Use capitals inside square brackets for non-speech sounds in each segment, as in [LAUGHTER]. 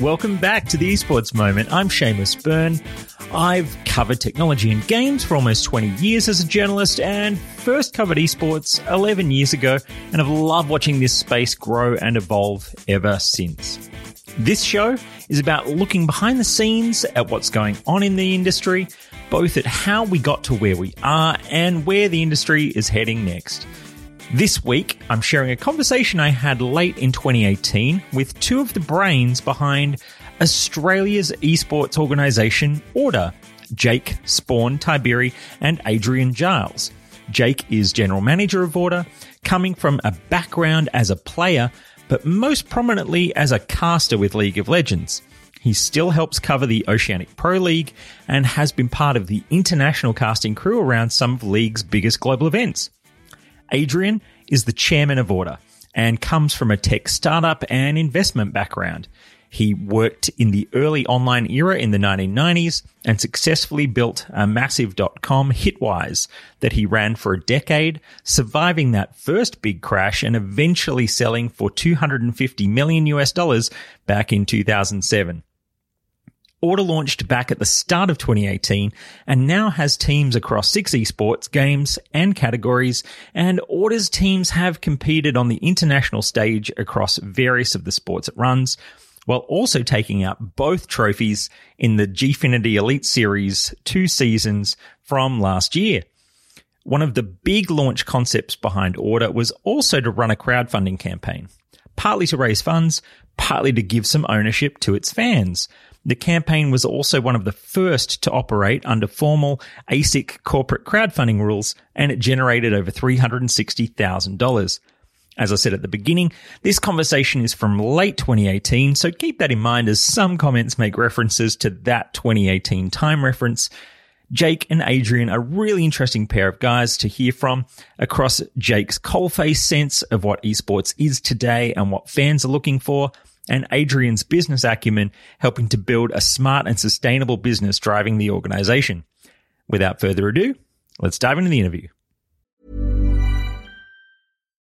Welcome back to the Esports Moment. I'm Seamus Byrne. I've covered technology and games for almost 20 years as a journalist and first covered esports 11 years ago and have loved watching this space grow and evolve ever since. This show is about looking behind the scenes at what's going on in the industry, both at how we got to where we are and where the industry is heading next. This week, I'm sharing a conversation I had late in 2018 with two of the brains behind Australia's esports organisation, Order Jake Spawn Tiberi and Adrian Giles. Jake is general manager of Order, coming from a background as a player, but most prominently as a caster with League of Legends. He still helps cover the Oceanic Pro League and has been part of the international casting crew around some of League's biggest global events. Adrian is the chairman of Order and comes from a tech startup and investment background. He worked in the early online era in the 1990s and successfully built a massive dot-com Hitwise that he ran for a decade, surviving that first big crash and eventually selling for 250 million US dollars back in 2007. Order launched back at the start of 2018 and now has teams across six esports games and categories, and Order's teams have competed on the international stage across various of the sports it runs, while also taking out both trophies in the Gfinity Elite Series two seasons from last year. One of the big launch concepts behind Order was also to run a crowdfunding campaign, partly to raise funds, partly to give some ownership to its fans. The campaign was also one of the first to operate under formal ASIC corporate crowdfunding rules, and it generated over $360,000. As I said at the beginning, this conversation is from late 2018, so keep that in mind as some comments make references to that 2018 time reference. Jake and Adrian are really interesting pair of guys to hear from across Jake's coalface sense of what esports is today and what fans are looking for, and Adrian's business acumen helping to build a smart and sustainable business driving the organization. Without further ado, let's dive into the interview.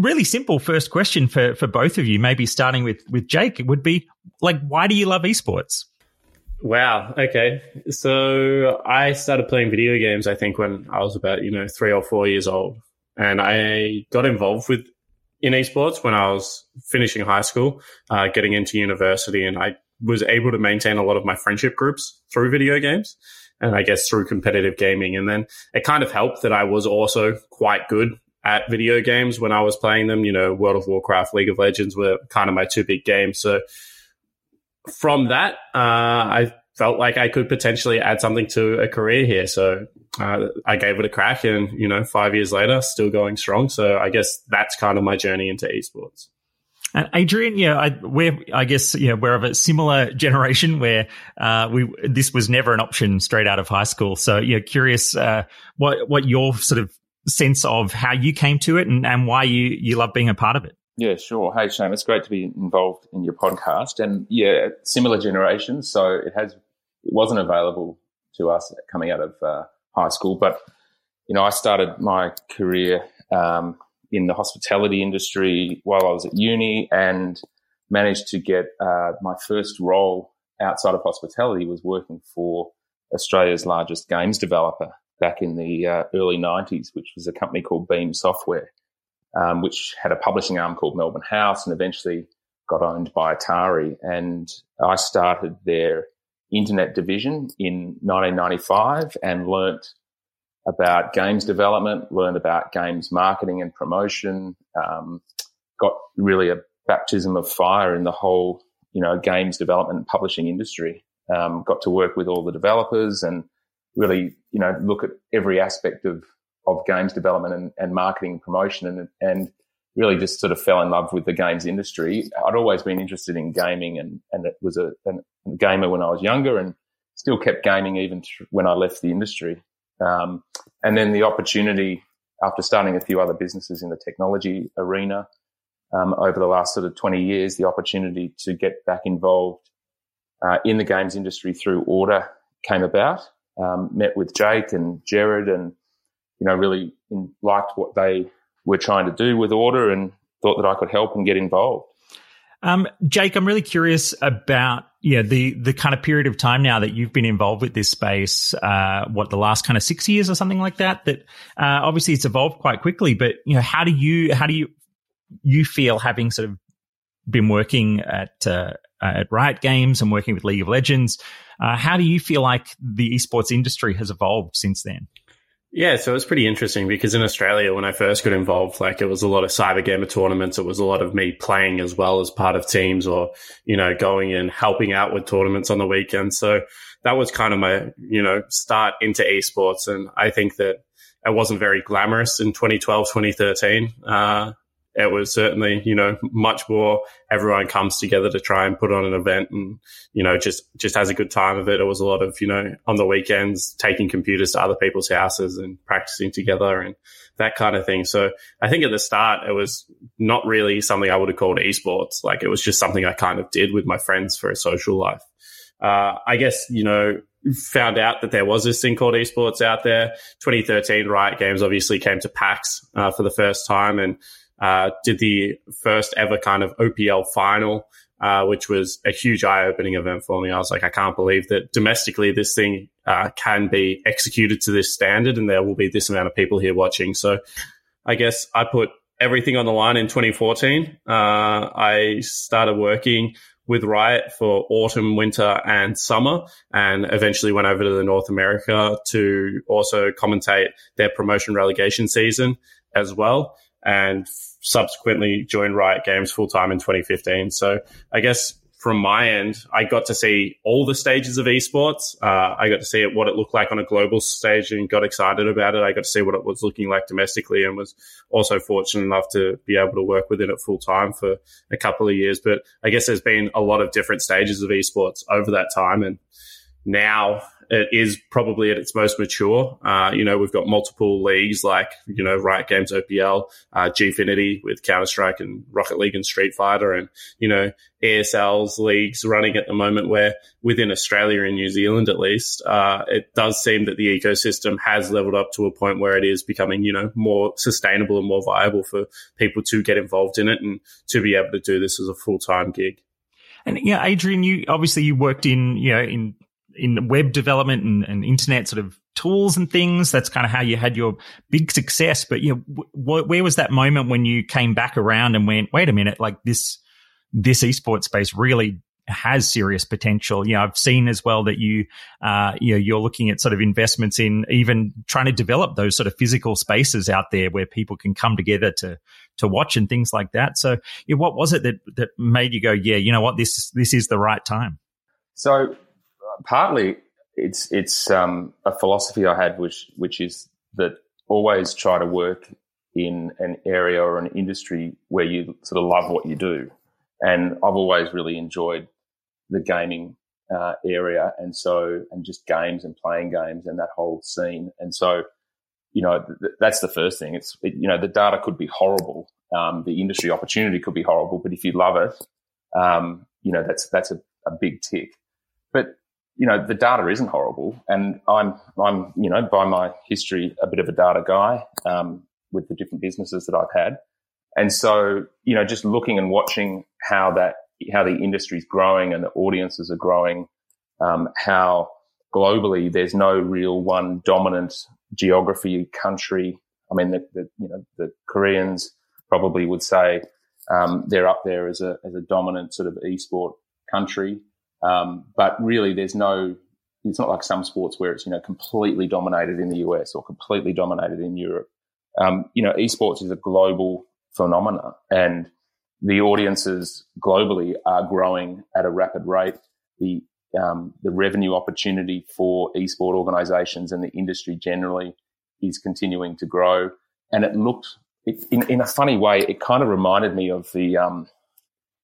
Really simple first question for, for both of you, maybe starting with, with Jake, it would be like, why do you love esports? Wow. Okay. So I started playing video games, I think, when I was about, you know, three or four years old. And I got involved with in esports when I was finishing high school, uh, getting into university. And I was able to maintain a lot of my friendship groups through video games and I guess through competitive gaming. And then it kind of helped that I was also quite good at video games when I was playing them. You know, World of Warcraft, League of Legends were kind of my two big games. So from that, uh, I felt like I could potentially add something to a career here. So uh, I gave it a crack, and you know, five years later, still going strong. So I guess that's kind of my journey into esports. And Adrian, yeah, I, we're, I guess, yeah, we're of a similar generation where, uh, we, this was never an option straight out of high school. So, yeah, curious, uh, what, what your sort of sense of how you came to it and, and why you, you love being a part of it. Yeah, sure. Hey, Shane, it's great to be involved in your podcast. And yeah, similar generations. So it has, it wasn't available to us coming out of uh, high school. But, you know, I started my career um, in the hospitality industry while I was at uni and managed to get uh, my first role outside of hospitality was working for Australia's largest games developer back in the uh, early 90s, which was a company called Beam Software um, which had a publishing arm called Melbourne House and eventually got owned by Atari. And I started their internet division in 1995 and learnt about games development, learned about games marketing and promotion, um, got really a baptism of fire in the whole, you know, games development and publishing industry. Um, got to work with all the developers and really, you know, look at every aspect of of games development and, and marketing and promotion and, and really just sort of fell in love with the games industry. I'd always been interested in gaming and, and it was a, a gamer when I was younger and still kept gaming even when I left the industry. Um, and then the opportunity after starting a few other businesses in the technology arena um, over the last sort of 20 years, the opportunity to get back involved uh, in the games industry through Order came about. Um, met with Jake and Jared and you know, really in, liked what they were trying to do with order and thought that I could help and get involved. Um, Jake, I'm really curious about yeah the the kind of period of time now that you've been involved with this space. Uh, what the last kind of six years or something like that. That uh, obviously it's evolved quite quickly. But you know, how do you how do you you feel having sort of been working at uh, at Riot Games and working with League of Legends? Uh, how do you feel like the esports industry has evolved since then? Yeah, so it's pretty interesting because in Australia, when I first got involved, like it was a lot of cyber gamer tournaments. It was a lot of me playing as well as part of teams or, you know, going and helping out with tournaments on the weekend. So that was kind of my, you know, start into esports. And I think that it wasn't very glamorous in 2012, 2013. Uh, it was certainly, you know, much more everyone comes together to try and put on an event and, you know, just, just has a good time of it. It was a lot of, you know, on the weekends, taking computers to other people's houses and practicing together and that kind of thing. So I think at the start, it was not really something I would have called esports. Like it was just something I kind of did with my friends for a social life. Uh, I guess, you know, found out that there was this thing called esports out there. 2013 Riot Games obviously came to PAX uh, for the first time and uh, did the first ever kind of OPL final, uh, which was a huge eye opening event for me. I was like, I can't believe that domestically this thing uh, can be executed to this standard and there will be this amount of people here watching. So I guess I put everything on the line in 2014. Uh, I started working with Riot for autumn, winter, and summer, and eventually went over to the North America to also commentate their promotion relegation season as well. And subsequently joined Riot Games full time in 2015. So I guess from my end, I got to see all the stages of esports. Uh, I got to see it, what it looked like on a global stage and got excited about it. I got to see what it was looking like domestically and was also fortunate enough to be able to work within it full time for a couple of years. But I guess there's been a lot of different stages of esports over that time. And now it is probably at its most mature. Uh, you know, we've got multiple leagues like, you know, Riot Games OPL, uh, Gfinity with Counter Strike and Rocket League and Street Fighter, and, you know, ESL's leagues running at the moment where within Australia and New Zealand, at least, uh, it does seem that the ecosystem has leveled up to a point where it is becoming, you know, more sustainable and more viable for people to get involved in it and to be able to do this as a full time gig. And yeah, Adrian, you obviously you worked in you know in in web development and, and, internet sort of tools and things. That's kind of how you had your big success. But you know, wh- where was that moment when you came back around and went, wait a minute, like this, this esports space really has serious potential. You know, I've seen as well that you, uh, you know, you're looking at sort of investments in even trying to develop those sort of physical spaces out there where people can come together to to watch and things like that. So, you know, what was it that that made you go, yeah, you know what, this this is the right time? So, partly it's it's um, a philosophy I had, which which is that always try to work in an area or an industry where you sort of love what you do. And I've always really enjoyed the gaming uh, area, and so and just games and playing games and that whole scene. And so, you know, th- that's the first thing. It's it, you know the data could be horrible, um, the industry opportunity could be horrible, but if you love it, um, you know that's that's a, a big tick. But you know the data isn't horrible, and I'm I'm you know by my history a bit of a data guy um, with the different businesses that I've had, and so you know just looking and watching how that how the industry is growing and the audiences are growing, um, how globally there's no real one dominant geography country. I mean, the, the you know the Koreans probably would say um, they're up there as a as a dominant sort of esport country, um, but really there's no. It's not like some sports where it's you know completely dominated in the US or completely dominated in Europe. Um, you know, esports is a global phenomena, and the audiences globally are growing at a rapid rate. The um, the revenue opportunity for esport organisations and the industry generally is continuing to grow. And it looked, it, in, in a funny way, it kind of reminded me of the, um,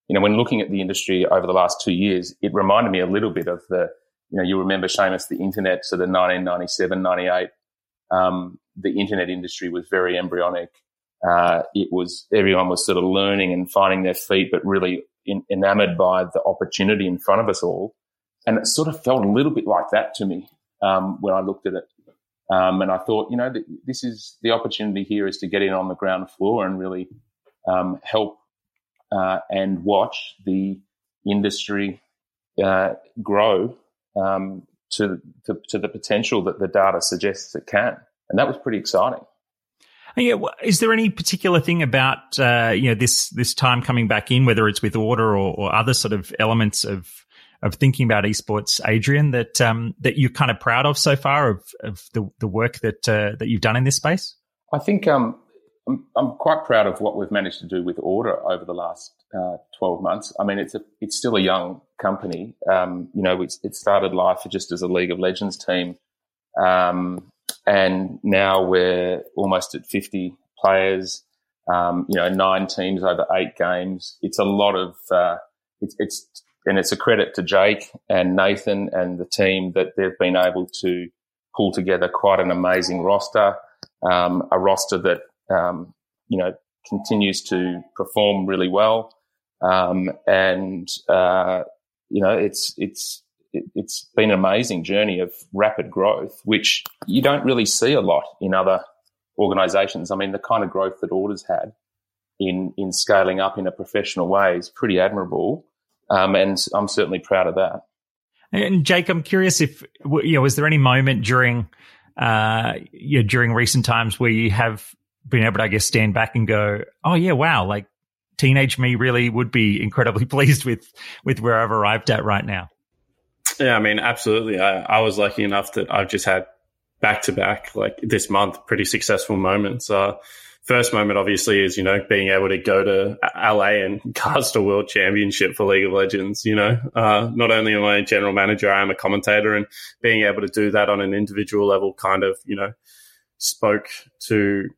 you know, when looking at the industry over the last two years, it reminded me a little bit of the, you know, you remember Seamus, the internet, so the 1997, 98, um, the internet industry was very embryonic. Uh, it was everyone was sort of learning and finding their feet, but really in, enamored by the opportunity in front of us all. And it sort of felt a little bit like that to me um, when I looked at it. Um, and I thought, you know, this is the opportunity here is to get in on the ground floor and really um, help uh, and watch the industry uh, grow um, to, to, to the potential that the data suggests it can. And that was pretty exciting. Yeah, is there any particular thing about uh, you know this this time coming back in, whether it's with order or, or other sort of elements of of thinking about esports, Adrian, that um, that you're kind of proud of so far of, of the, the work that uh, that you've done in this space? I think um, I'm, I'm quite proud of what we've managed to do with Order over the last uh, 12 months. I mean, it's a it's still a young company. Um, you know, it started life just as a League of Legends team. Um, and now we're almost at 50 players. Um, you know, nine teams over eight games. It's a lot of uh, it's, it's and it's a credit to Jake and Nathan and the team that they've been able to pull together quite an amazing roster, um, a roster that um, you know continues to perform really well, um, and uh, you know it's it's it, has been an amazing journey of rapid growth, which you don't really see a lot in other organizations. I mean, the kind of growth that Orders had in, in scaling up in a professional way is pretty admirable. Um, and I'm certainly proud of that. And Jake, I'm curious if, you know, was there any moment during, uh, you know, during recent times where you have been able to, I guess, stand back and go, oh yeah, wow, like teenage me really would be incredibly [LAUGHS] pleased with, with where I've arrived at right now. Yeah, I mean, absolutely. I, I was lucky enough that I've just had back to back, like this month, pretty successful moments. Uh, first moment, obviously, is, you know, being able to go to LA and [LAUGHS] cast a world championship for League of Legends. You know, uh, not only am I a general manager, I am a commentator, and being able to do that on an individual level kind of, you know, spoke to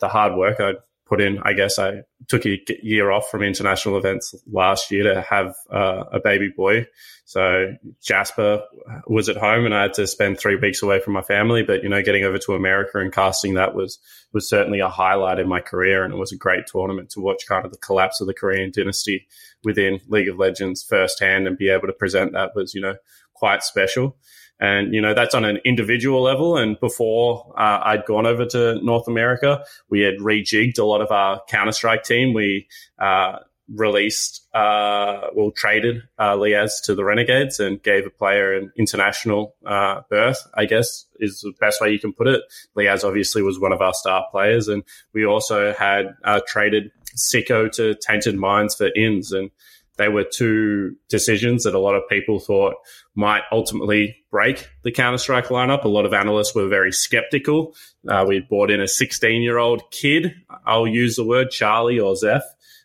the hard work I put in. I guess I took a year off from international events last year to have uh, a baby boy. So Jasper was at home and I had to spend three weeks away from my family. But, you know, getting over to America and casting that was, was certainly a highlight in my career. And it was a great tournament to watch kind of the collapse of the Korean dynasty within League of Legends firsthand and be able to present that was, you know, quite special. And, you know, that's on an individual level. And before uh, I'd gone over to North America, we had rejigged a lot of our Counter Strike team. We, uh, released, uh, well, traded uh, Liazz to the Renegades and gave a player an international uh, berth, I guess is the best way you can put it. Liazz obviously was one of our star players. And we also had uh, traded Sico to Tainted Minds for Ins. And they were two decisions that a lot of people thought might ultimately break the Counter Strike lineup. A lot of analysts were very skeptical. Uh, we brought in a 16 year old kid. I'll use the word Charlie or Zeph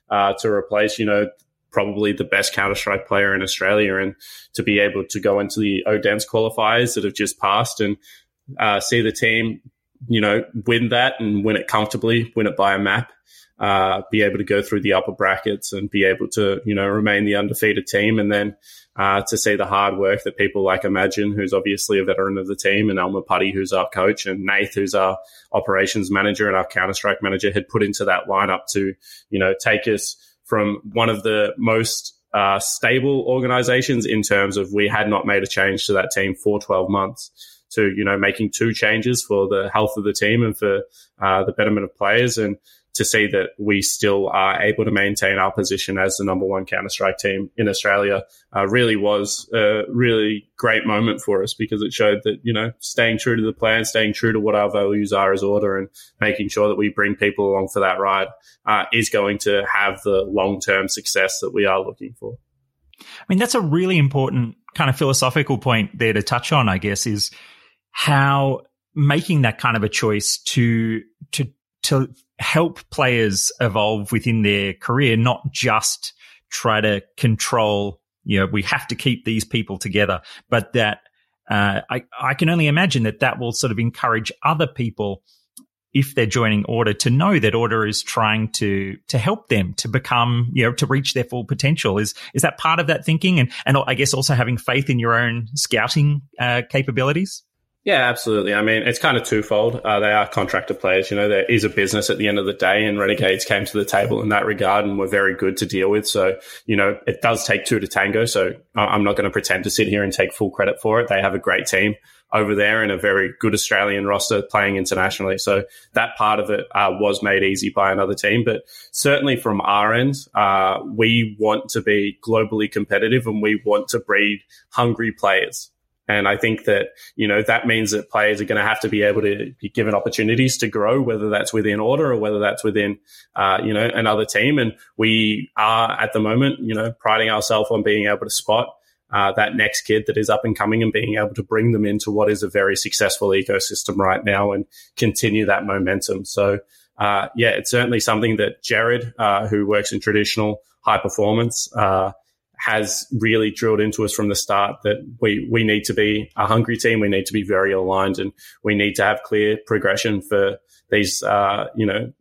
uh, to replace, you know, probably the best Counter Strike player in Australia and to be able to go into the Odense qualifiers that have just passed and uh, see the team, you know, win that and win it comfortably, win it by a map uh, be able to go through the upper brackets and be able to, you know, remain the undefeated team. And then uh, to see the hard work that people like emagine, who's obviously a veteran of the team, and Elmapuddy, who's our coach, and Nath, who's our operations manager and our Counter Strike manager, had put into that lineup to, you know, take us from one of the most uh, stable organizations in terms of we had not made a change to that team for 12 months to, you know, making two changes for the health of the team and for uh, the betterment of players. And to see that we still are able to maintain our position as the number one Counter Strike team in Australia uh, really was a really great moment for us because it showed that, you know, staying true to the plan, staying true to what our values are as order and making sure that we bring people along for that ride uh, is going to have the long term success that we are looking for. I mean, that's a really important kind of philosophical point there to touch on, I guess, is how making that kind of a choice to, to, to help players evolve within their career, not just try to control, you know, we have to keep these people together, but that uh, I, I can only imagine that that will sort of encourage other people if they're joining order to know that order is trying to to help them to become you know to reach their full potential. Is is that part of that thinking? And and i guess also having faith in your own scouting uh, capabilities yeah, absolutely. I mean, it's kind of twofold. Uh, they are contractor players. You know, there is a business at the end of the day, and Renegades came to the table in that regard and were very good to deal with. So, you know, it does take two to tango. So I'm not going to pretend to sit here and take full credit for it. They have a great team over there and a very good Australian roster playing internationally. So that part of it uh, was made easy by another team. But certainly from our end, uh, we want to be globally competitive and we want to breed hungry players. And I think that, you know, that means that players are going to have to be able to be given opportunities to grow, whether that's within order or whether that's within, uh, you know, another team. And we are at the moment, you know, priding ourselves on being able to spot uh, that next kid that is up and coming and being able to bring them into what is a very successful ecosystem right now and continue that momentum. So, uh, yeah, it's certainly something that Jared, uh, who works in traditional high performance, uh, has really drilled into us from the start that we, we need to be a hungry team. We need to be very aligned and we need to have clear progression for these, uh, you know,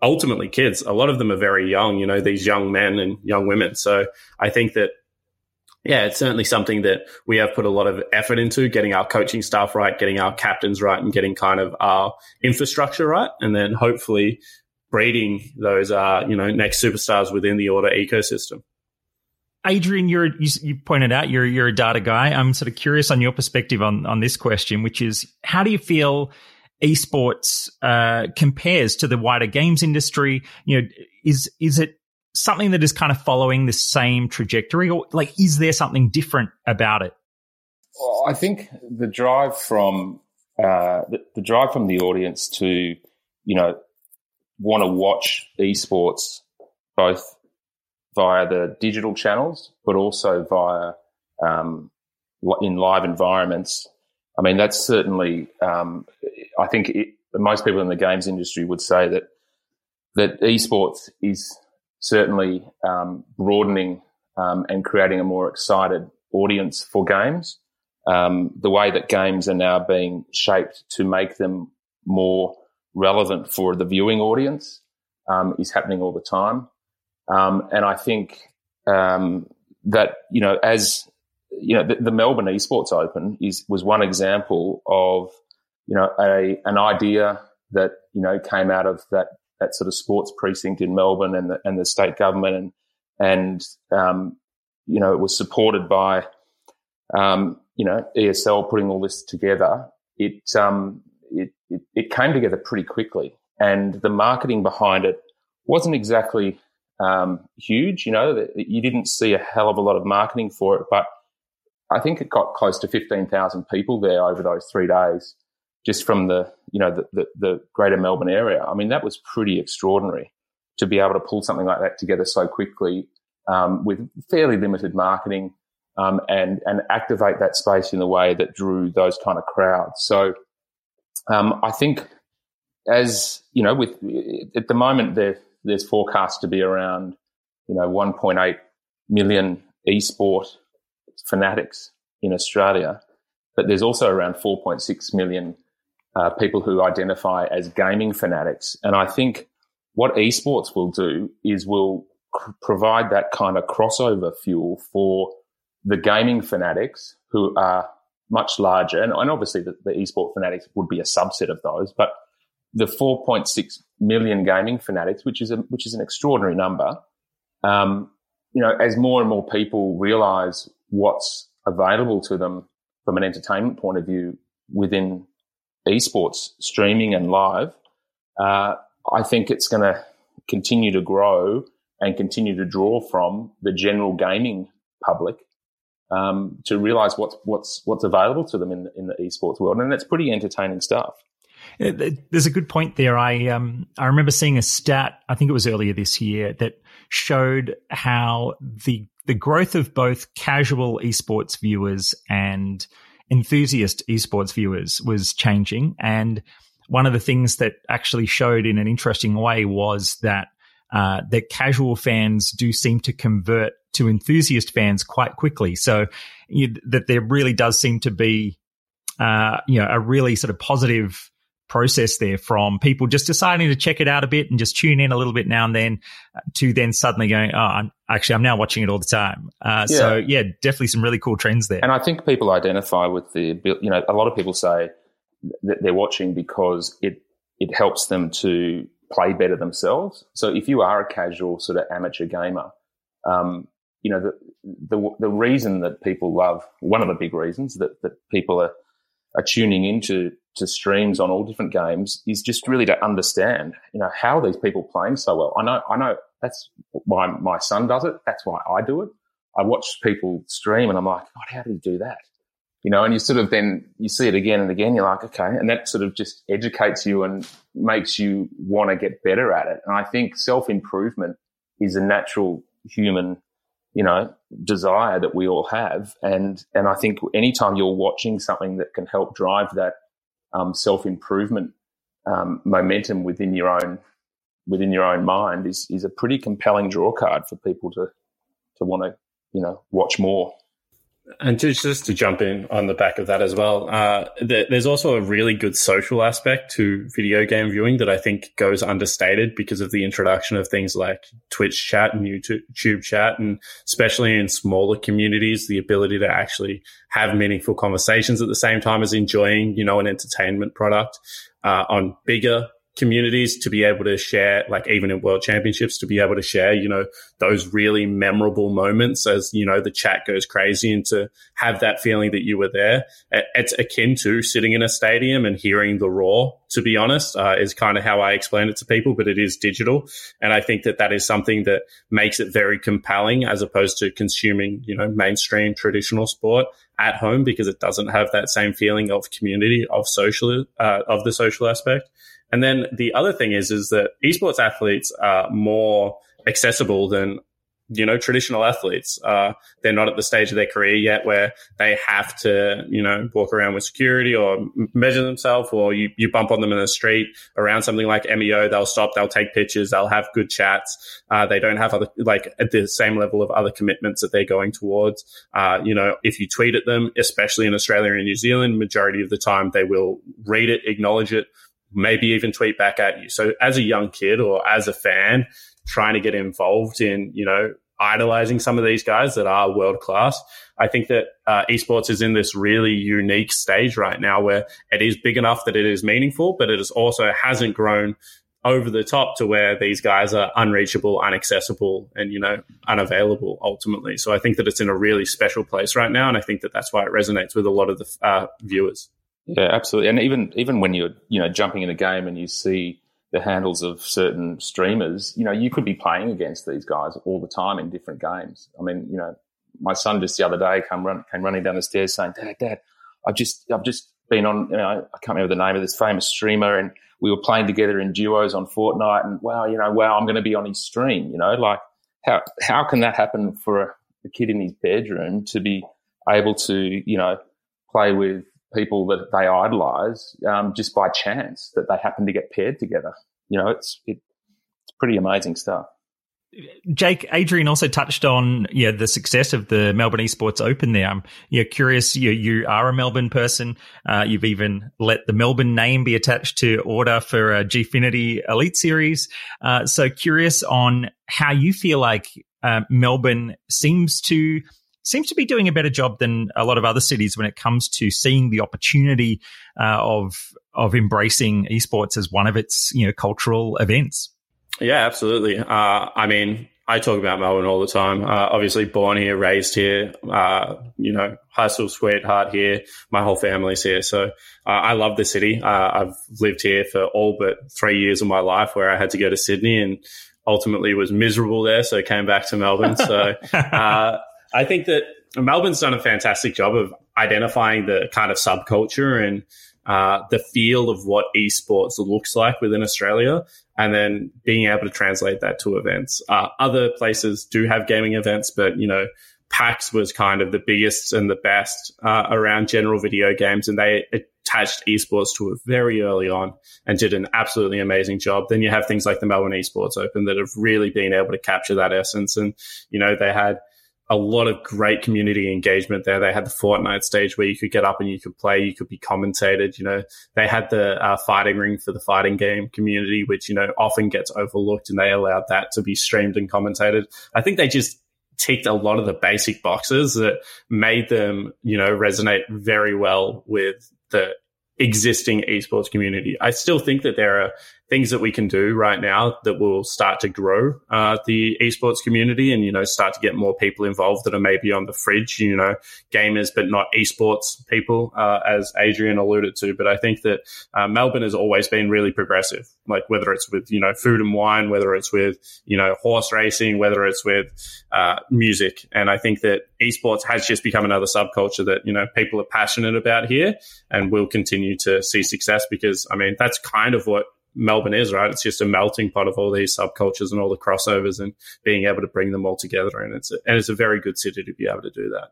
ultimately kids. A lot of them are very young, you know, these young men and young women. So I think that yeah, it's certainly something that we have put a lot of effort into getting our coaching staff right, getting our captains right, and getting kind of our infrastructure right. And then hopefully breeding those, uh, you know, next superstars within the order ecosystem. Adrian, you're, you, you, pointed out you're you're a data guy. I'm sort of curious on your perspective on on this question, which is how do you feel esports uh, compares to the wider games industry? You know, is is it something that is kind of following the same trajectory, or like is there something different about it? Well, I think the drive from uh, the, the drive from the audience to you know want to watch esports both via the digital channels, but also via um, in live environments. I mean, that's certainly. Um, I think it, most people in the games industry would say that that esports is certainly um, broadening um, and creating a more excited audience for games. Um, the way that games are now being shaped to make them more relevant for the viewing audience um, is happening all the time. Um, and I think um, that you know, as you know, the, the, Melbourne Esports Open is was one example of you know a an idea that you know came out of that that sort of sports precinct in Melbourne and the and the state government and and um, you know it was supported by um, you know ESL putting all this together. It, um, it it it came together pretty quickly, and the marketing behind it wasn't exactly um, huge. You know, you didn't see a hell of a lot of marketing for it, but I think it got close to 15,000 people there over those three days, just from the, you know, the, the, the, greater Melbourne area. I mean, that was pretty extraordinary to be able to pull something like that together so quickly um, with fairly limited marketing um, and, and activate that space in a way that drew those kind of crowds. So um, I think as, you know, with at the moment there, there's forecast to be around, you know, 1.8 million esport fanatics in Australia, but there's also around 4.6 million uh, people who identify as gaming fanatics. And I think what esports will do is will provide that kind of crossover fuel for the gaming fanatics who are much larger. And, and obviously the, the esport fanatics would be a subset of those, but the 4.6 million gaming fanatics, which is a, which is an extraordinary number. Um, you know, as more and more people realize what's available to them from an entertainment point of view within esports streaming and live, uh, I think it's going to continue to grow and continue to draw from the general gaming public um, to realize what's what's what's available to them in in the esports world, and it's pretty entertaining stuff. There's a good point there. I um I remember seeing a stat. I think it was earlier this year that showed how the the growth of both casual esports viewers and enthusiast esports viewers was changing. And one of the things that actually showed in an interesting way was that uh, that casual fans do seem to convert to enthusiast fans quite quickly. So you, that there really does seem to be, uh, you know, a really sort of positive process there from people just deciding to check it out a bit and just tune in a little bit now and then to then suddenly going, oh, I'm, actually, I'm now watching it all the time. Uh, yeah. So, yeah, definitely some really cool trends there. And I think people identify with the, you know, a lot of people say that they're watching because it, it helps them to play better themselves. So if you are a casual sort of amateur gamer, um, you know, the, the, the reason that people love, one of the big reasons that, that people are, are tuning into to streams on all different games is just really to understand, you know, how these people playing so well. I know, I know that's why my son does it. That's why I do it. I watch people stream and I'm like, God, how did he do that? You know, and you sort of then you see it again and again. You're like, okay, and that sort of just educates you and makes you want to get better at it. And I think self improvement is a natural human you know, desire that we all have. And, and I think anytime you're watching something that can help drive that um, self improvement um, momentum within your own, within your own mind is, is a pretty compelling draw card for people to, to want to, you know, watch more. And just, just to jump in on the back of that as well, uh, there's also a really good social aspect to video game viewing that I think goes understated because of the introduction of things like Twitch chat and YouTube chat, and especially in smaller communities, the ability to actually have meaningful conversations at the same time as enjoying, you know, an entertainment product. Uh, on bigger communities to be able to share, like even in world championships, to be able to share, you know, those really memorable moments as, you know, the chat goes crazy and to have that feeling that you were there. It's akin to sitting in a stadium and hearing the roar, to be honest, uh, is kind of how I explain it to people, but it is digital. And I think that that is something that makes it very compelling as opposed to consuming, you know, mainstream traditional sport at home because it doesn't have that same feeling of community, of social, uh, of the social aspect. And then the other thing is, is that esports athletes are more accessible than you know, traditional athletes. Uh, they're not at the stage of their career yet where they have to, you know, walk around with security or measure themselves, or you, you bump on them in the street around something like MEO. They'll stop, they'll take pictures, they'll have good chats. Uh, they don't have other, like, at the same level of other commitments that they're going towards. Uh, you know, if you tweet at them, especially in Australia and New Zealand, majority of the time they will read it, acknowledge it, maybe even tweet back at you. So as a young kid or as a fan, trying to get involved in, you know, idolizing some of these guys that are world class. I think that uh, esports is in this really unique stage right now where it is big enough that it is meaningful, but it is also hasn't grown over the top to where these guys are unreachable, inaccessible, and you know unavailable ultimately. So I think that it's in a really special place right now, and I think that that's why it resonates with a lot of the uh, viewers. Yeah, absolutely. And even even when you're you know jumping in a game and you see the handles of certain streamers, you know, you could be playing against these guys all the time in different games. I mean, you know, my son just the other day came run, came running down the stairs saying, "Dad, Dad, I've just I've just been on. You know, I can't remember the name of this famous streamer, and we were playing together in duos on Fortnite. And wow, you know, wow, I'm going to be on his stream. You know, like how how can that happen for a, a kid in his bedroom to be able to, you know, play with people that they idolize um, just by chance that they happen to get paired together. You know, it's it, it's pretty amazing stuff. Jake, Adrian also touched on yeah the success of the Melbourne Esports Open. There, I'm yeah curious. You you are a Melbourne person. Uh, you've even let the Melbourne name be attached to order for a Gfinity Elite Series. Uh, so curious on how you feel like uh, Melbourne seems to seems to be doing a better job than a lot of other cities when it comes to seeing the opportunity uh, of of embracing esports as one of its you know cultural events. Yeah, absolutely. Uh, I mean, I talk about Melbourne all the time. Uh, obviously, born here, raised here. Uh, you know, high school sweetheart here. My whole family's here, so uh, I love the city. Uh, I've lived here for all but three years of my life, where I had to go to Sydney and ultimately was miserable there. So came back to Melbourne. So [LAUGHS] uh, I think that Melbourne's done a fantastic job of identifying the kind of subculture and uh, the feel of what esports looks like within Australia, and then being able to translate that to events. Uh, other places do have gaming events, but you know, PAX was kind of the biggest and the best uh, around general video games, and they attached esports to it very early on and did an absolutely amazing job. Then you have things like the Melbourne Esports Open that have really been able to capture that essence, and you know, they had a lot of great community engagement there. They had the Fortnite stage where you could get up and you could play, you could be commentated. You know, they had the uh, fighting ring for the fighting game community, which, you know, often gets overlooked and they allowed that to be streamed and commentated. I think they just ticked a lot of the basic boxes that made them, you know, resonate very well with the existing esports community. I still think that there are things that we can do right now that will start to grow uh, the esports community and you know start to get more people involved that are maybe on the fridge you know gamers but not esports people uh, as adrian alluded to. But i think that uh, melbourne has always been really progressive like whether it's with you know food and wine whether it's with you know horse racing whether it's with uh, music. And i think that esports has just become another subculture that you know people are passionate about here and will continue to see success because i mean that's kind of what Melbourne is, right? It's just a melting pot of all these subcultures and all the crossovers and being able to bring them all together. And it's a, and it's a very good city to be able to do that.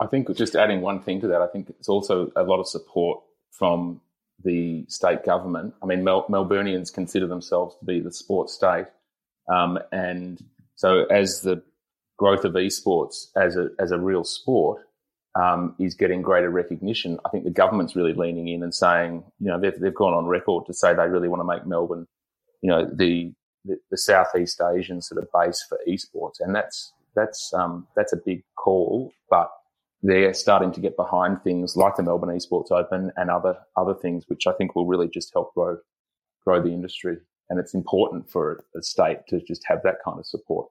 I think just adding one thing to that, I think it's also a lot of support from the state government. I mean, Mel- Melburnians consider themselves to be the sports state. Um, and so as the growth of esports as a, as a real sport, um, is getting greater recognition. I think the government's really leaning in and saying, you know, they've, they've gone on record to say they really want to make Melbourne, you know, the, the, the Southeast Asian sort of base for esports. And that's, that's, um, that's a big call, but they're starting to get behind things like the Melbourne Esports Open and other, other things, which I think will really just help grow, grow the industry. And it's important for a state to just have that kind of support.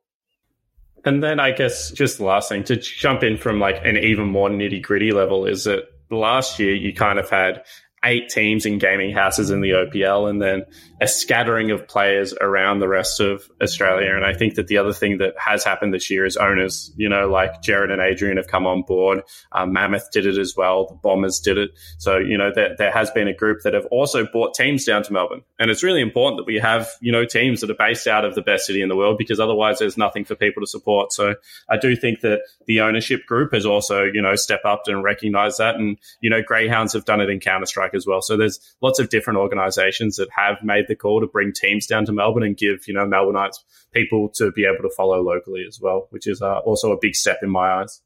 And then I guess just the last thing to jump in from like an even more nitty gritty level is that last year you kind of had eight teams in gaming houses in the OPL and then a scattering of players around the rest of Australia. And I think that the other thing that has happened this year is owners, you know, like Jared and Adrian have come on board. Um, Mammoth did it as well. The Bombers did it. So, you know, there, there has been a group that have also brought teams down to Melbourne. And it's really important that we have, you know, teams that are based out of the best city in the world because otherwise there's nothing for people to support. So I do think that the ownership group has also, you know, stepped up and recognized that. And, you know, Greyhounds have done it in Counter Strike as well. So there's lots of different organizations that have made the call to bring teams down to Melbourne and give, you know, Melbourneites people to be able to follow locally as well, which is uh, also a big step in my eyes.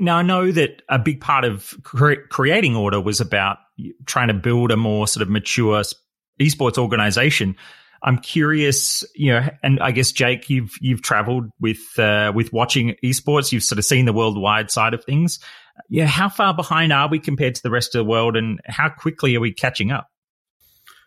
Now, I know that a big part of cre- creating Order was about trying to build a more sort of mature esports organization. I'm curious, you know, and I guess Jake, you've you've travelled with uh, with watching esports. You've sort of seen the worldwide side of things yeah, how far behind are we compared to the rest of the world, and how quickly are we catching up?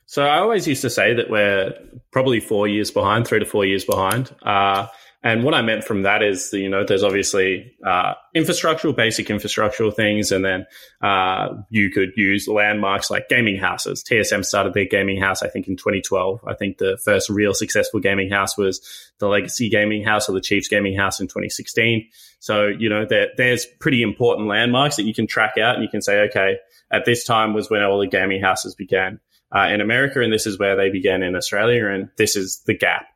So I always used to say that we're probably four years behind, three to four years behind. Uh, And what I meant from that is, you know, there's obviously uh, infrastructural, basic infrastructural things, and then uh, you could use landmarks like gaming houses. TSM started their gaming house, I think, in 2012. I think the first real successful gaming house was the Legacy Gaming House or the Chiefs Gaming House in 2016. So, you know, there, there's pretty important landmarks that you can track out, and you can say, okay, at this time was when all the gaming houses began uh, in America, and this is where they began in Australia, and this is the gap.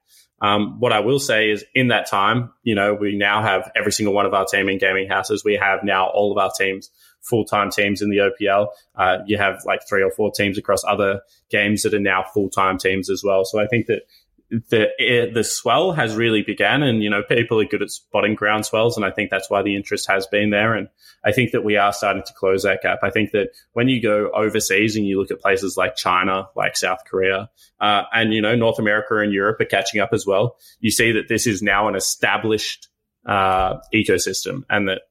Um, what I will say is in that time, you know, we now have every single one of our team in gaming houses. We have now all of our teams, full time teams in the OPL. Uh, you have like three or four teams across other games that are now full time teams as well. So I think that the the swell has really began, and you know people are good at spotting ground swells, and I think that's why the interest has been there. And I think that we are starting to close that gap. I think that when you go overseas and you look at places like China, like South Korea, uh, and you know North America and Europe are catching up as well, you see that this is now an established uh, ecosystem, and that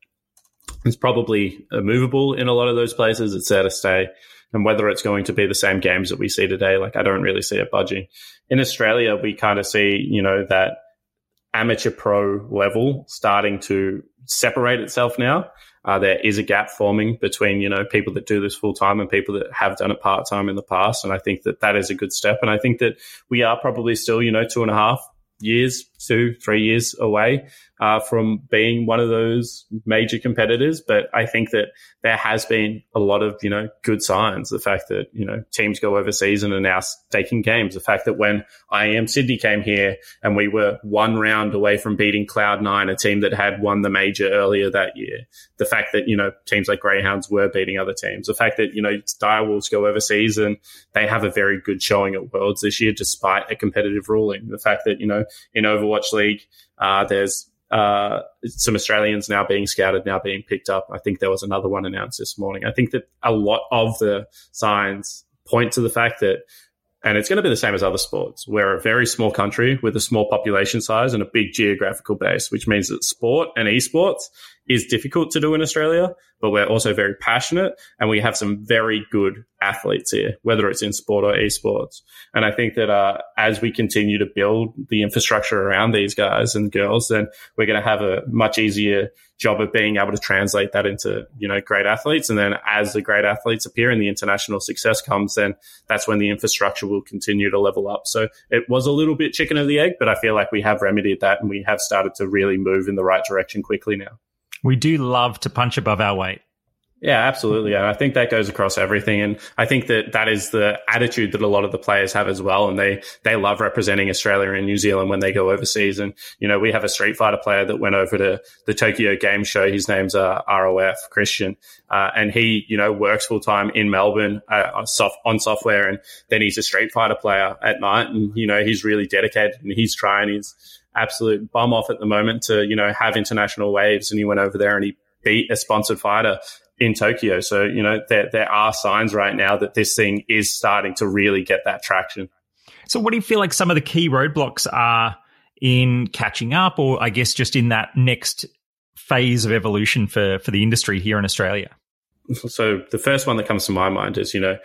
it's probably movable in a lot of those places. It's there to stay and whether it's going to be the same games that we see today, like I don't really see it budging. In Australia, we kind of see, you know, that amateur pro level starting to separate itself now. Uh, there is a gap forming between you know people that do this full time and people that have done it part time in the past, and I think that that is a good step. And I think that we are probably still you know two and a half years, two, three years away uh, from being one of those major competitors. But I think that there has been a lot of, you know, good signs. The fact that, you know, teams go overseas and are now taking games. The fact that when IEM Sydney came here and we were one round away from beating Cloud9, a team that had won the major earlier that year. The fact that, you know, teams like Greyhounds were beating other teams. The fact that, you know, Direwolves go overseas and they have a very good showing at Worlds this year, despite a competitive ruling. The fact that, you know, in Overwatch League, uh, there's uh, some Australians now being scouted, now being picked up. I think there was another one announced this morning. I think that a lot of the signs point to the fact that, and it's going to be the same as other sports. We're a very small country with a small population size and a big geographical base, which means that sport and esports is difficult to do in Australia, but we're also very passionate and we have some very good athletes here, whether it's in sport or esports. And I think that uh, as we continue to build the infrastructure around these guys and girls, then we're going to have a much easier job of being able to translate that into, you know, great athletes. And then as the great athletes appear and the international success comes, then that's when the infrastructure will continue to level up. So it was a little bit chicken of the egg, but I feel like we have remedied that and we have started to really move in the right direction quickly now. We do love to punch above our weight. Yeah, absolutely. I think that goes across everything. And I think that that is the attitude that a lot of the players have as well. And they, they love representing Australia and New Zealand when they go overseas. And, you know, we have a Street Fighter player that went over to the Tokyo Game Show. His name's uh, ROF, Christian. Uh, and he, you know, works full time in Melbourne uh, soft, on software. And then he's a Street Fighter player at night. And, you know, he's really dedicated and he's trying his absolute bum off at the moment to, you know, have international waves. And he went over there and he beat a sponsored fighter in Tokyo. So, you know, there, there are signs right now that this thing is starting to really get that traction. So, what do you feel like some of the key roadblocks are in catching up, or I guess just in that next phase of evolution for, for the industry here in Australia? So, the first one that comes to my mind is, you know,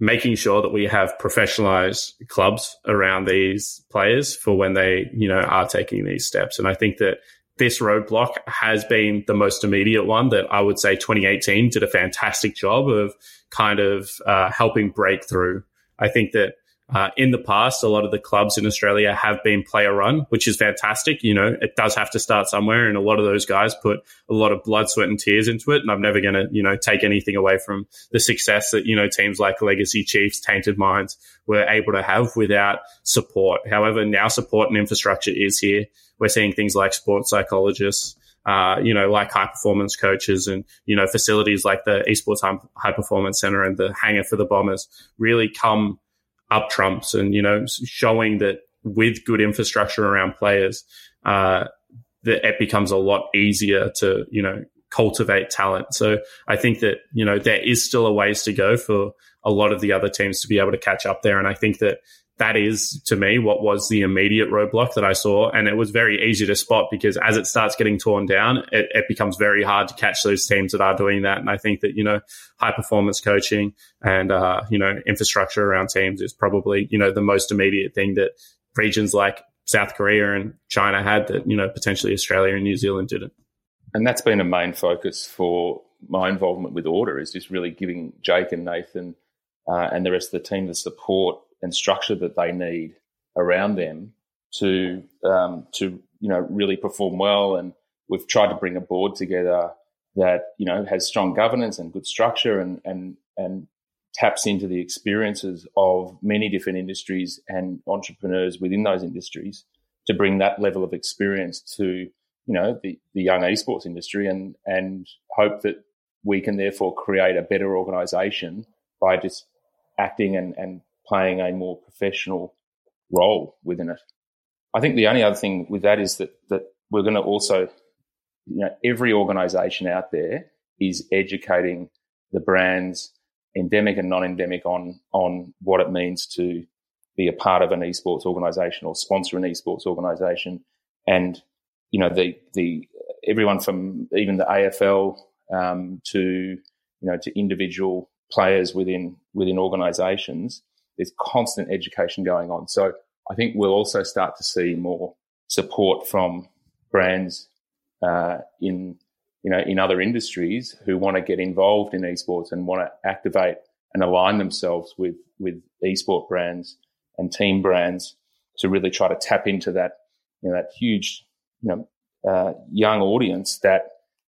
making sure that we have professionalized clubs around these players for when they, you know, are taking these steps. And I think that this roadblock has been the most immediate one that I would say 2018 did a fantastic job of kind of uh, helping break through. I think that uh, in the past, a lot of the clubs in Australia have been player run, which is fantastic. You know, it does have to start somewhere, and a lot of those guys put a lot of blood, sweat, and tears into it. And I'm never going to, you know, take anything away from the success that you know teams like Legacy Chiefs, Tainted Minds were able to have without support. However, now support and infrastructure is here. We're seeing things like sports psychologists. Uh, you know, like high performance coaches and, you know, facilities like the esports high performance center and the hangar for the bombers really come up trumps and, you know, showing that with good infrastructure around players, uh, that it becomes a lot easier to, you know, cultivate talent. So I think that, you know, there is still a ways to go for a lot of the other teams to be able to catch up there. And I think that that is to me what was the immediate roadblock that I saw. And it was very easy to spot because as it starts getting torn down, it, it, becomes very hard to catch those teams that are doing that. And I think that, you know, high performance coaching and, uh, you know, infrastructure around teams is probably, you know, the most immediate thing that regions like South Korea and China had that, you know, potentially Australia and New Zealand didn't. And that's been a main focus for my involvement with Order is just really giving Jake and Nathan uh, and the rest of the team the support and structure that they need around them to um, to you know really perform well. And we've tried to bring a board together that you know has strong governance and good structure and and and taps into the experiences of many different industries and entrepreneurs within those industries to bring that level of experience to you know the, the young esports industry and and hope that we can therefore create a better organization by just acting and, and playing a more professional role within it. I think the only other thing with that is that that we're going to also, you know, every organization out there is educating the brands endemic and non-endemic on on what it means to be a part of an esports organization or sponsor an esports organization and you know the the everyone from even the AFL um, to you know to individual players within within organizations there's constant education going on so I think we'll also start to see more support from brands uh, in you know, in other industries who want to get involved in esports and want to activate and align themselves with, with esport brands and team brands to really try to tap into that, you know, that huge, you know, uh, young audience that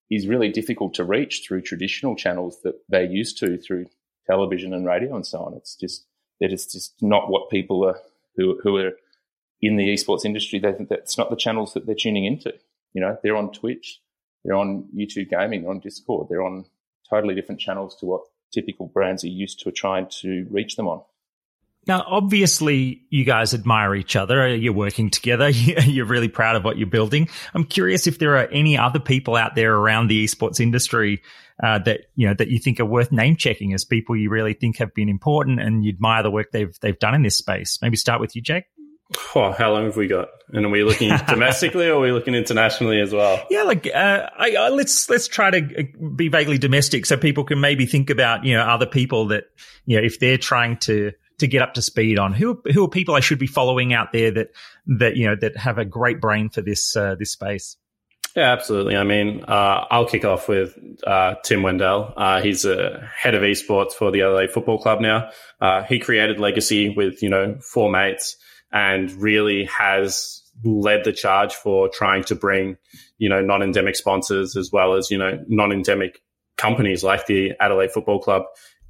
is really difficult to reach through traditional channels that they're used to through television and radio and so on. It's just that it's just not what people are who, who are in the esports industry. They think that's not the channels that they're tuning into. You know, they're on Twitch, they're on YouTube Gaming, they're on Discord, they're on totally different channels to what typical brands are used to trying to reach them on. Now, obviously, you guys admire each other. You're working together. [LAUGHS] You're really proud of what you're building. I'm curious if there are any other people out there around the esports industry uh, that you know that you think are worth name checking as people you really think have been important and you admire the work they've they've done in this space. Maybe start with you, Jake. Oh, how long have we got? And are we looking [LAUGHS] domestically or are we looking internationally as well? Yeah, like uh, I, I, let's let's try to uh, be vaguely domestic so people can maybe think about you know other people that you know if they're trying to to get up to speed on who who are people I should be following out there that that you know that have a great brain for this uh, this space. Yeah, absolutely. I mean, uh, I'll kick off with uh, Tim Wendell. Uh, he's a head of esports for the LA Football Club now. Uh, he created Legacy with you know four mates and really has led the charge for trying to bring, you know, non-endemic sponsors as well as, you know, non-endemic companies like the Adelaide Football Club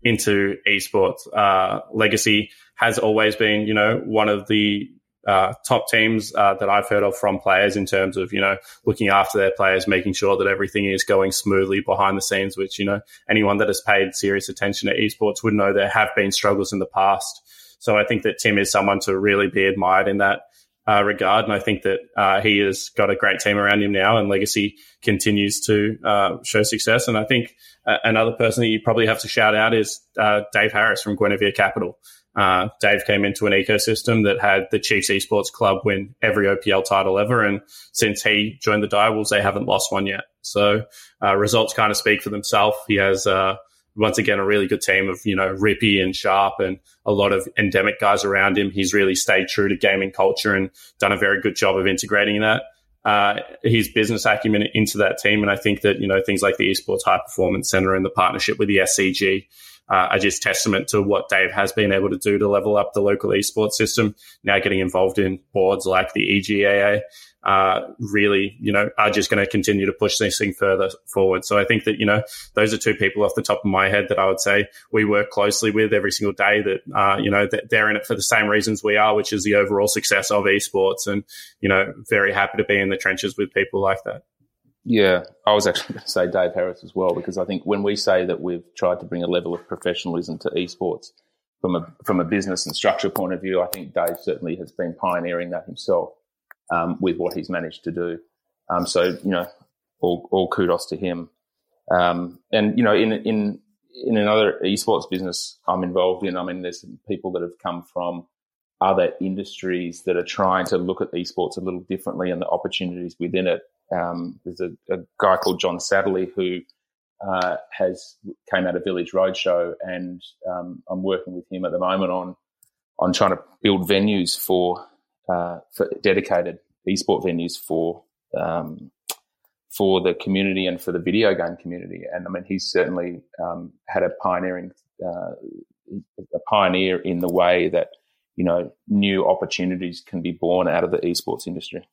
into esports. Uh, Legacy has always been, you know, one of the uh, top teams uh, that I've heard of from players in terms of you know looking after their players, making sure that everything is going smoothly behind the scenes. Which you know anyone that has paid serious attention to esports would know there have been struggles in the past. So I think that Tim is someone to really be admired in that uh, regard. And I think that uh, he has got a great team around him now, and Legacy continues to uh, show success. And I think uh, another person that you probably have to shout out is uh, Dave Harris from Guinevere Capital. Uh, Dave came into an ecosystem that had the Chiefs Esports Club win every OPL title ever, and since he joined the Direwolves, they haven't lost one yet. So results kind of speak for themselves. He has once again a really good team of you know Rippy and Sharp and a lot of endemic guys around him. He's really stayed true to gaming culture and done a very good job of integrating that. Uh, his business acumen into that team, and I think that you know things like the Esports High Performance Center and the partnership with the SCG uh, are just testament to what Dave has been able to do to level up the local esports system. Now getting involved in boards like the EGAA uh, really, you know, are just going to continue to push this thing further forward. So I think that, you know, those are two people off the top of my head that I would say we work closely with every single day that, uh, you know, that they're in it for the same reasons we are, which is the overall success of esports. And, you know, very happy to be in the trenches with people like that. Yeah, I was actually [LAUGHS] going to say Dave Harris as well, because I think when we say that we've tried to bring a level of professionalism to esports from a, from a business and structure point of view, I think Dave certainly has been pioneering that himself um, with what he's managed to do. Um, so you know, all, all kudos to him. Um, and you know, in in in another esports business I'm involved in, I mean, there's people that have come from other industries that are trying to look at esports a little differently and the opportunities within it. Um, there's a, a, guy called John Satterley who uh, has came out of Village Roadshow, and um, I'm working with him at the moment on on trying to build venues for uh, for dedicated esport venues for um, for the community and for the video game community. And I mean, he's certainly um, had a pioneering uh, a pioneer in the way that you know new opportunities can be born out of the esports industry.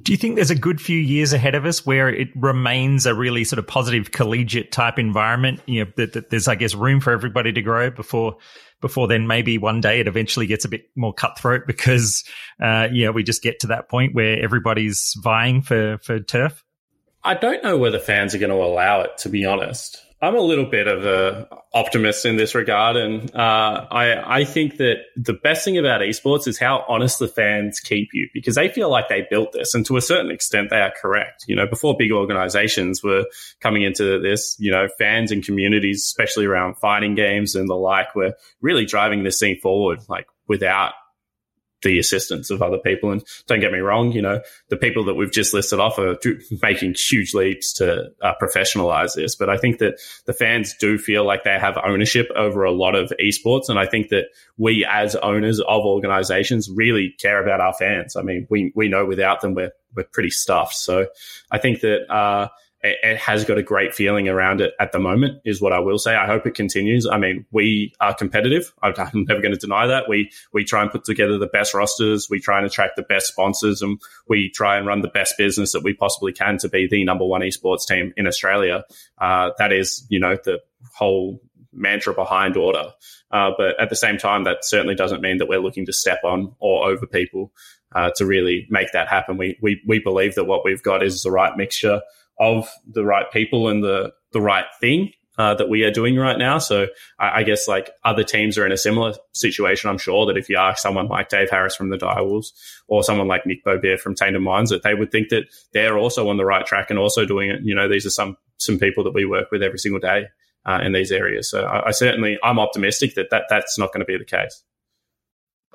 Do you think there's a good few years ahead of us where it remains a really sort of positive collegiate type environment? You know, that, that there's, I guess, room for everybody to grow before before then maybe one day it eventually gets a bit more cutthroat because uh, yeah we just get to that point where everybody's vying for for turf. I don't know whether fans are going to allow it to be honest I'm a little bit of a optimist in this regard, and uh, I I think that the best thing about esports is how honest the fans keep you because they feel like they built this, and to a certain extent, they are correct. You know, before big organizations were coming into this, you know, fans and communities, especially around fighting games and the like, were really driving this thing forward, like without the assistance of other people. And don't get me wrong, you know, the people that we've just listed off are making huge leaps to uh, professionalize this. But I think that the fans do feel like they have ownership over a lot of esports. And I think that we as owners of organizations really care about our fans. I mean, we, we know without them, we're, we're pretty stuffed. So I think that, uh, it, has got a great feeling around it at the moment, is what I will say. I hope it continues. I mean, we are competitive. [LAUGHS] I'm never going to deny that. We we try and put together the best rosters. We try and attract the best sponsors, and we try and run the best business that we possibly can to be the number one esports team in Australia. Uh, that is, you know, the whole mantra behind order. Uh, but at the same time, that certainly doesn't mean that we're looking to step on or over people uh, to really make that happen. We, we we believe that what we've got is the right mixture of the right people and the the right thing uh, that we are doing right now. So I, I, guess like other teams are in a similar situation. I'm sure that if you ask someone like Dave Harris from the Direwolves or someone like Nick Beaubier from Tainted Minds, that they would think that they're also on the right track and also doing it. You know, these are some some people that we work with every single day uh, in these areas. So I, I certainly I'm optimistic that, that that's not going to be the case.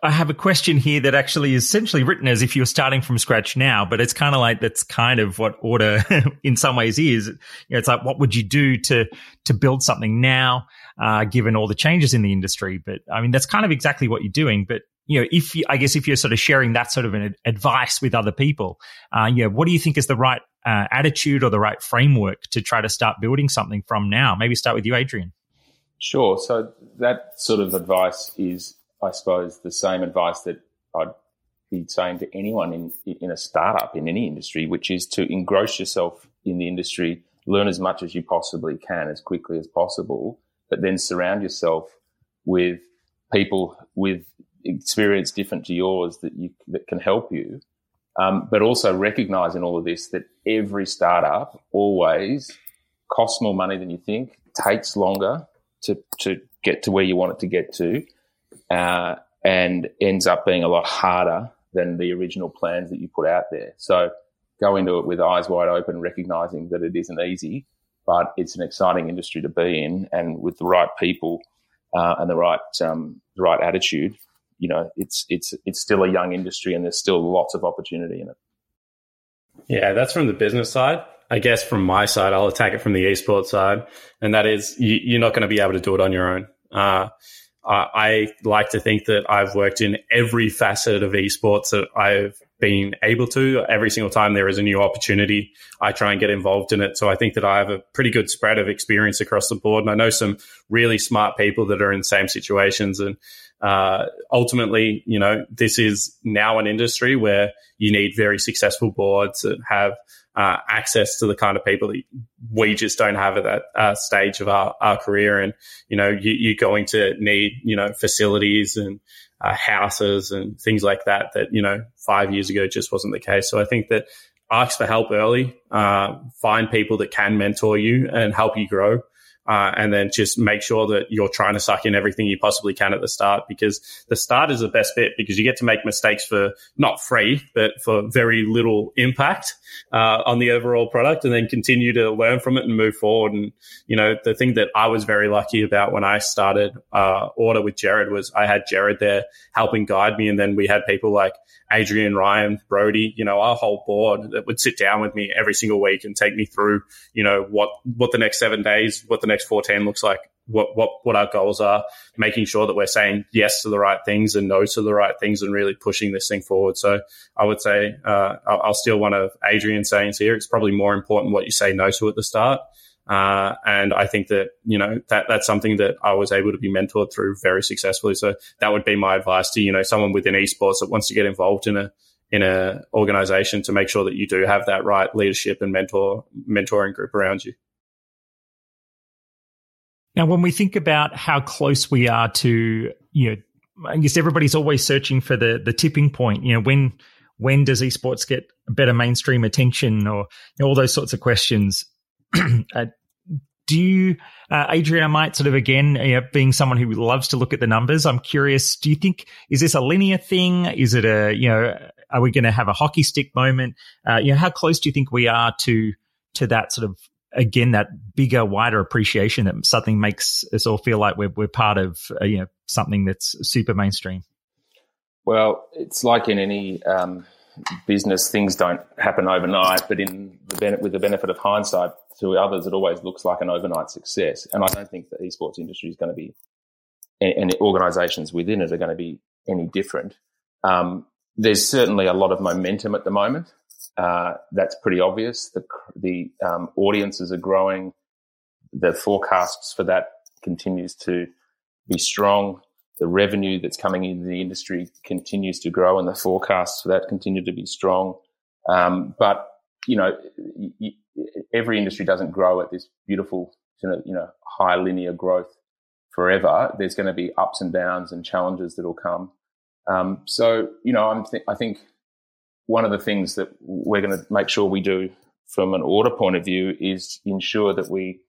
I have a question here that actually is essentially written as if you're starting from scratch now, but it's kind of like that's kind of what order [LAUGHS] in some ways is. You know, it's like, what would you do to, to build something now, uh, given all the changes in the industry? But I mean, that's kind of exactly what you're doing. But, you know, if you, I guess if you're sort of sharing that sort of an advice with other people, uh, you know, what do you think is the right uh, attitude or the right framework to try to start building something from now? Maybe start with you, Adrian. Sure. So that sort of advice is I suppose, the same advice that I'd be saying to anyone in, in a startup in any industry, which is to engross yourself in the industry, learn as much as you possibly can as quickly as possible, but then surround yourself with people with experience different to yours that you that can help you. Um, but also recognize in all of this that every startup always costs more money than you think, takes longer to, to get to where you want it to get to, uh, and ends up being a lot harder than the original plans that you put out there. So go into it with eyes wide open, recognizing that it isn't easy, but it's an exciting industry to be in, and with the right people uh, and the right um, the right attitude, you know, it's it's it's still a young industry, and there's still lots of opportunity in it. Yeah, that's from the business side. I guess from my side, I'll attack it from the esports side, and that is you, are not going to be able to do it on your own. Uh, I like to think that I've worked in every facet of esports that I've been able to. Every single time there is a new opportunity, I try and get involved in it. So I think that I have a pretty good spread of experience across the board. And I know some really smart people that are in the same situations. And uh, ultimately, you know, this is now an industry where you need very successful boards that have uh, access to the kind of people that we just don't have at that uh, stage of our, our career. And, you know, you, are going to need, you know, facilities and uh, houses and things like that, that, you know, five years ago just wasn't the case. So I think that ask for help early, uh, find people that can mentor you and help you grow. Uh, and then just make sure that you're trying to suck in everything you possibly can at the start because the start is the best bit because you get to make mistakes for not free, but for very little impact uh, on the overall product and then continue to learn from it and move forward. And, you know, the thing that I was very lucky about when I started uh, Order with Jared was I had Jared there helping guide me. And then we had people like Adrian, Ryan, Brody, you know, our whole board that would sit down with me every single week and take me through, you know, what, what the next seven days, what the next 14 looks like what, what, what our goals are, making sure that we're saying yes to the right things and no to the right things and really pushing this thing forward. So I would say, uh, I'll, I'll steal one of Adrian's sayings here. It's probably more important what you say no to at the start. Uh, and I think that, you know, that, that's something that I was able to be mentored through very successfully. So that would be my advice to, you know, someone within esports that wants to get involved in a, in a organization to make sure that you do have that right leadership and mentor, mentoring group around you. Now, when we think about how close we are to, you know, I guess everybody's always searching for the the tipping point. You know, when when does esports get better mainstream attention, or you know, all those sorts of questions. [CLEARS THROAT] uh, do you, uh, Adrian, I might sort of again, you know, being someone who loves to look at the numbers, I'm curious, do you think, is this a linear thing? Is it a, you know, are we going to have a hockey stick moment? Uh, you know, how close do you think we are to, to that sort of, again, that bigger, wider appreciation that something makes us all feel like we're, we're part of, uh, you know, something that's super mainstream? Well, it's like in any, um, business, things don't happen overnight, but in the with the benefit of hindsight, to others, it always looks like an overnight success. And I don't think the esports industry is going to be, and, the organisations within it are going to be any different. Um, there's certainly a lot of momentum at the moment. Uh, that's pretty obvious. The, the um, audiences are growing. The forecasts for that continues to be strong. The revenue that's coming into the industry continues to grow, and the forecasts for that continue to be strong. Um, but you know, every industry doesn't grow at this beautiful, you know, high linear growth forever. There's going to be ups and downs and challenges that will come. Um, so, you know, I'm th- I think one of the things that we're going to make sure we do from an order point of view is ensure that we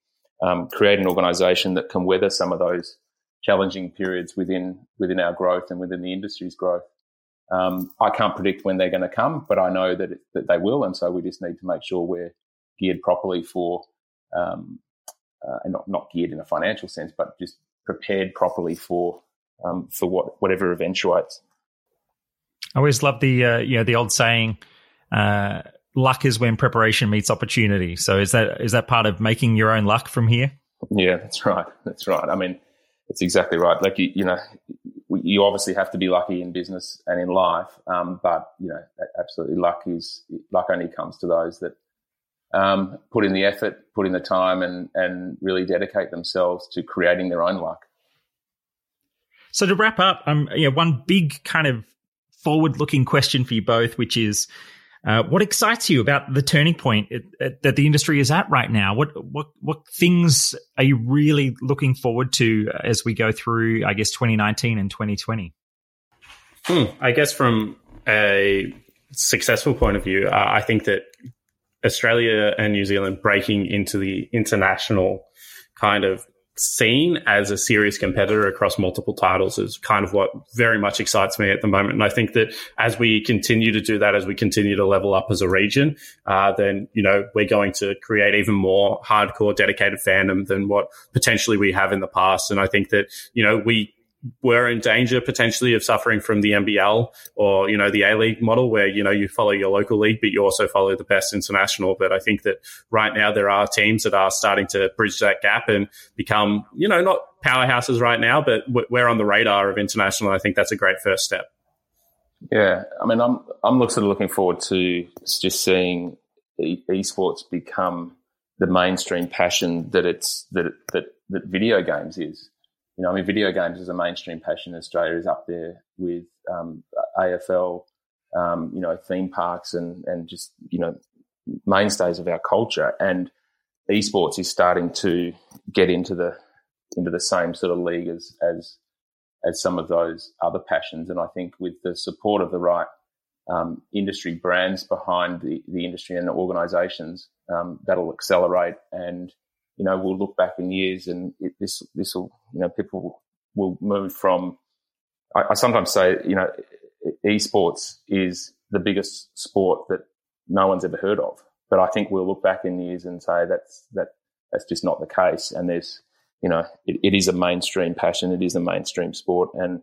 um, create an organization that can weather some of those challenging periods within within our growth and within the industry's growth. Um, I can't predict when they're going to come, but I know that, it, that they will. And so we just need to make sure we're geared properly for, um, uh, and not, not geared in a financial sense, but just prepared properly for, um, for what, whatever eventuates. I always love the, uh, you know, the old saying, uh, luck is when preparation meets opportunity. So is that, is that part of making your own luck from here? Yeah, that's right. That's right. I mean, it's exactly right. Like you, you know, you obviously have to be lucky in business and in life, um, but you know, absolutely, luck is luck only comes to those that um, put in the effort, put in the time, and and really dedicate themselves to creating their own luck. So to wrap up, um, you know, one big kind of forward-looking question for you both, which is, uh, what excites you about the turning point it, it, that the industry is at right now? What what what things are you really looking forward to as we go through, I guess, 2019 and 2020? Hmm. I guess from a successful point of view, uh, I think that Australia and New Zealand breaking into the international kind of seen as a serious competitor across multiple titles is kind of what very much excites me at the moment. And I think that as we continue to do that, as we continue to level up as a region, uh, then, you know, we're going to create even more hardcore dedicated fandom than what potentially we have in the past. And I think that, you know, we we're in danger potentially of suffering from the NBL or, you know, the A League model where, you know, you follow your local league, but you also follow the best international. But I think that right now there are teams that are starting to bridge that gap and become, you know, not powerhouses right now, but we're on the radar of international. I think that's a great first step. Yeah. I mean, I'm, I'm sort of looking forward to just seeing esports become the mainstream passion that it's, that, that, that video games is you know, I mean, video games as a mainstream passion in Australia is up there with um, AFL, um, you know, theme parks and and just you know mainstays of our culture. And esports is starting to get into the into the same sort of league as as as some of those other passions. And I think with the support of the right um, industry brands behind the, the industry and the organisations, um, that'll accelerate and you know, we'll look back in years and it, this, this will, you know, people will move from, I, I sometimes say, you know, esports is the biggest sport that no one's ever heard of. But I think we'll look back in years and say that's, that, that's just not the case. And there's, you know, it, it is a mainstream passion. It is a mainstream sport. And,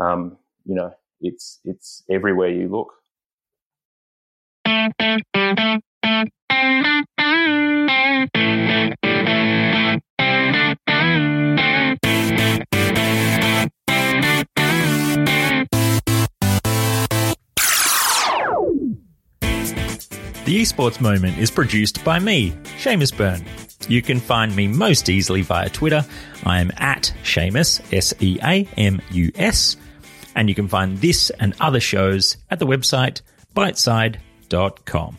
um, you know, it's, it's everywhere you look. Esports Moment is produced by me, Seamus Byrne. You can find me most easily via Twitter. I am at Seamus, S E A M U S. And you can find this and other shows at the website byteside.com.